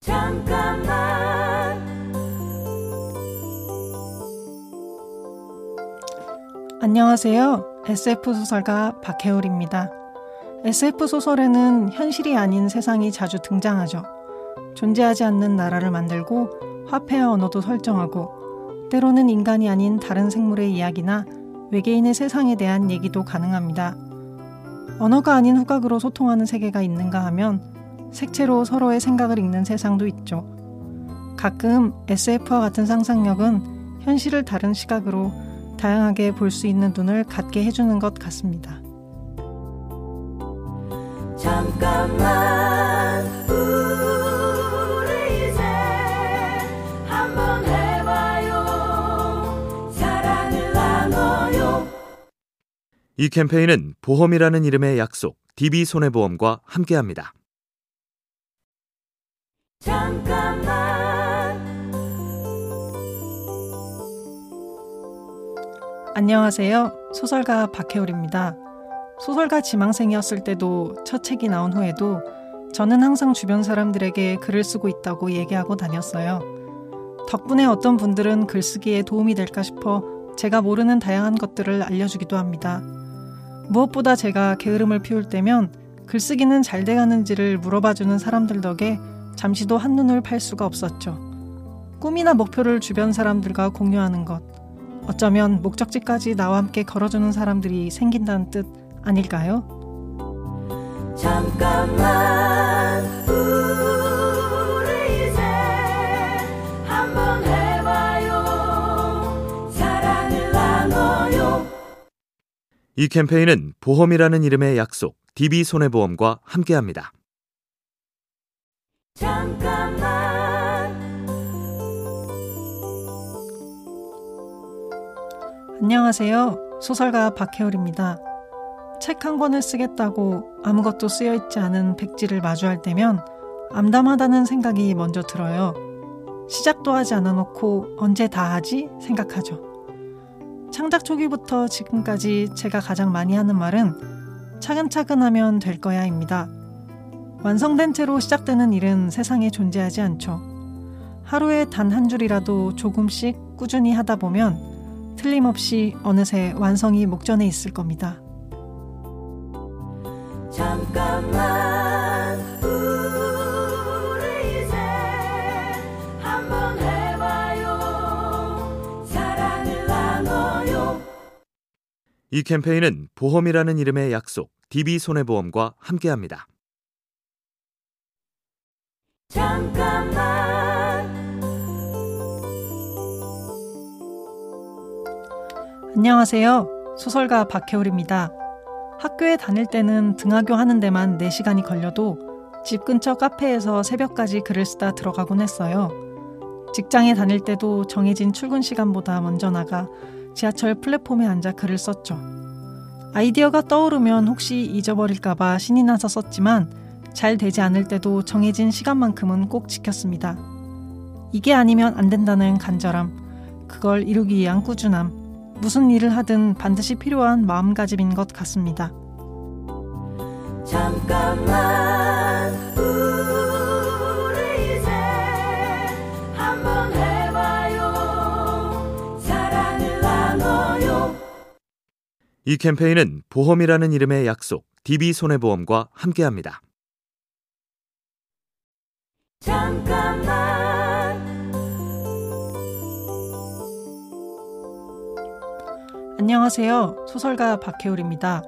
잠깐만 안녕하세요. SF 소설가 박혜울입니다. SF 소설에는 현실이 아닌 세상이 자주 등장하죠. 존재하지 않는 나라를 만들고 화폐와 언어도 설정하고 때로는 인간이 아닌 다른 생물의 이야기나 외계인의 세상에 대한 얘기도 가능합니다. 언어가 아닌 후각으로 소통하는 세계가 있는가 하면 색채로 서로의 생각을 읽는 세상도 있죠. 가끔 SF와 같은 상상력은 현실을 다른 시각으로 다양하게 볼 수 있는 눈을 갖게 해주는 것 같습니다. 잠깐만 우리 이제 한번 해봐요 사랑을 나눠요 이 캠페인은 보험이라는 이름의 약속, DB손해보험과 함께합니다. 잠깐만 안녕하세요. 소설가 박혜울입니다. 소설가 지망생이었을 때도 첫 책이 나온 후에도 저는 항상 주변 사람들에게 글을 쓰고 있다고 얘기하고 다녔어요. 덕분에 어떤 분들은 글쓰기에 도움이 될까 싶어 제가 모르는 다양한 것들을 알려주기도 합니다. 무엇보다 제가 게으름을 피울 때면 글쓰기는 잘 돼가는지를 물어봐주는 사람들 덕에 잠시도 한눈을 팔 수가 없었죠. 꿈이나 목표를 주변 사람들과 공유하는 것. 어쩌면 목적지까지 나와 함께 걸어주는 사람들이 생긴다는 뜻 아닐까요? 잠깐만 우리 이제 한번 해봐요 사랑을 나눠요 이 캠페인은 보험이라는 이름의 약속, DB손해보험과 함께합니다. 잠깐만 안녕하세요. 소설가 박혜울입니다. 책 한 권을 쓰겠다고 아무것도 쓰여 있지 않은 백지를 마주할 때면 암담하다는 생각이 먼저 들어요. 시작도 하지 않아 놓고 언제 다 하지? 생각하죠. 창작 초기부터 지금까지 제가 가장 많이 하는 말은 차근차근 하면 될 거야입니다. 완성된 채로 시작되는 일은 세상에 존재하지 않죠. 하루에 단 한 줄이라도 조금씩 꾸준히 하다 보면 틀림없이 어느새 완성이 목전에 있을 겁니다. 잠깐만 우리 이제 한번 해봐요 사랑을 나눠요 이 캠페인은 보험이라는 이름의 약속, DB손해보험과 함께합니다. 잠깐만 안녕하세요. 소설가 박혜울입니다. 학교에 다닐 때는 등하교 하는 데만 4시간이 걸려도 집 근처 카페에서 새벽까지 글을 쓰다 들어가곤 했어요. 직장에 다닐 때도 정해진 출근 시간보다 먼저 나가 지하철 플랫폼에 앉아 글을 썼죠. 아이디어가 떠오르면 혹시 잊어버릴까봐 신이 나서 썼지만 잘 되지 않을 때도 정해진 시간만큼은 꼭 지켰습니다. 이게 아니면 안 된다는 간절함, 그걸 이루기 위한 꾸준함, 무슨 일을 하든 반드시 필요한 마음가짐인 것 같습니다. 잠깐만 우리 이제 한번 해봐요 사랑을 나눠요 이 캠페인은 보험이라는 이름의 약속, DB손해보험과 함께합니다. 잠깐만 안녕하세요. 소설가 박혜울입니다.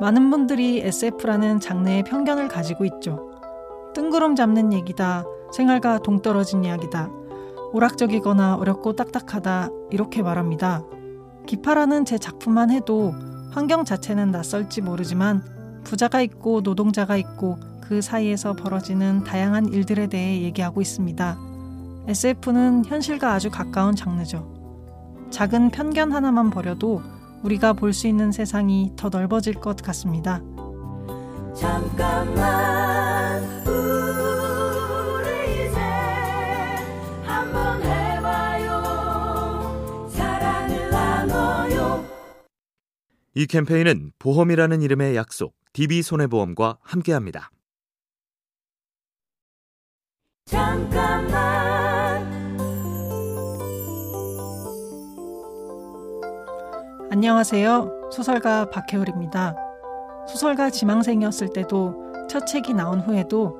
많은 분들이 SF라는 장르의 편견을 가지고 있죠. 뜬구름 잡는 얘기다, 생활과 동떨어진 이야기다, 오락적이거나 어렵고 딱딱하다, 이렇게 말합니다. 기파라는 제 작품만 해도 환경 자체는 낯설지 모르지만 부자가 있고 노동자가 있고 그 사이에서 벌어지는 다양한 일들에 대해 얘기하고 있습니다. SF는 현실과 아주 가까운 장르죠. 작은 편견 하나만 버려도 우리가 볼 수 있는 세상이 더 넓어질 것 같습니다. 이 캠페인은 보험이라는 이름의 약속, DB손해보험과 함께합니다. 잠깐만 안녕하세요. 소설가 박혜울입니다. 소설가 지망생이었을 때도 첫 책이 나온 후에도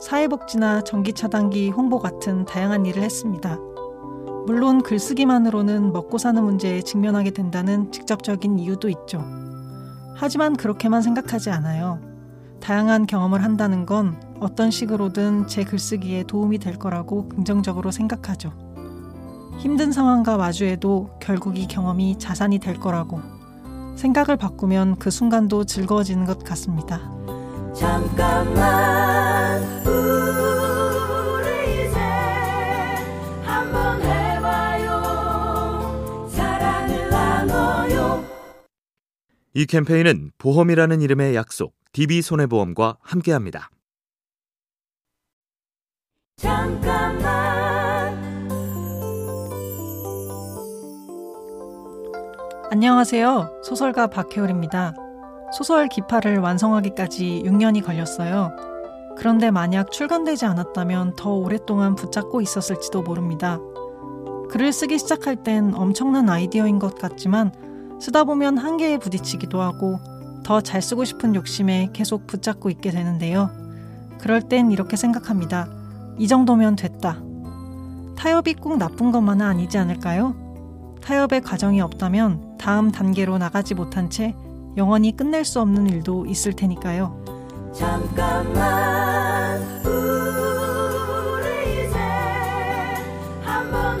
사회복지나 전기차단기 홍보 같은 다양한 일을 했습니다. 물론 글쓰기만으로는 먹고 사는 문제에 직면하게 된다는 직접적인 이유도 있죠. 하지만 그렇게만 생각하지 않아요. 다양한 경험을 한다는 건 어떤 식으로든 제 글쓰기에 도움이 될 거라고 긍정적으로 생각하죠. 힘든 상황과 마주해도 결국 이 경험이 자산이 될 거라고 생각을 바꾸면 그 순간도 즐거워지는 것 같습니다. 잠깐만 우리 이제 한번 해봐요 사랑을 나눠요 이 캠페인은 보험이라는 이름의 약속 DB손해보험과 함께합니다. 잠깐만 안녕하세요. 소설가 박혜울입니다. 소설 기파를 완성하기까지 6년이 걸렸어요. 그런데 만약 출간되지 않았다면 더 오랫동안 붙잡고 있었을지도 모릅니다. 글을 쓰기 시작할 땐 엄청난 아이디어인 것 같지만 쓰다 보면 한계에 부딪히기도 하고 더 잘 쓰고 싶은 욕심에 계속 붙잡고 있게 되는데요. 그럴 땐 이렇게 생각합니다. 이 정도면 됐다. 타협이 꼭 나쁜 것만은 아니지 않을까요? 타협의 과정이 없다면 다음 단계로 나가지 못한 채 영원히 끝낼 수 없는 일도 있을 테니까요. 잠깐만 우리 이제 한번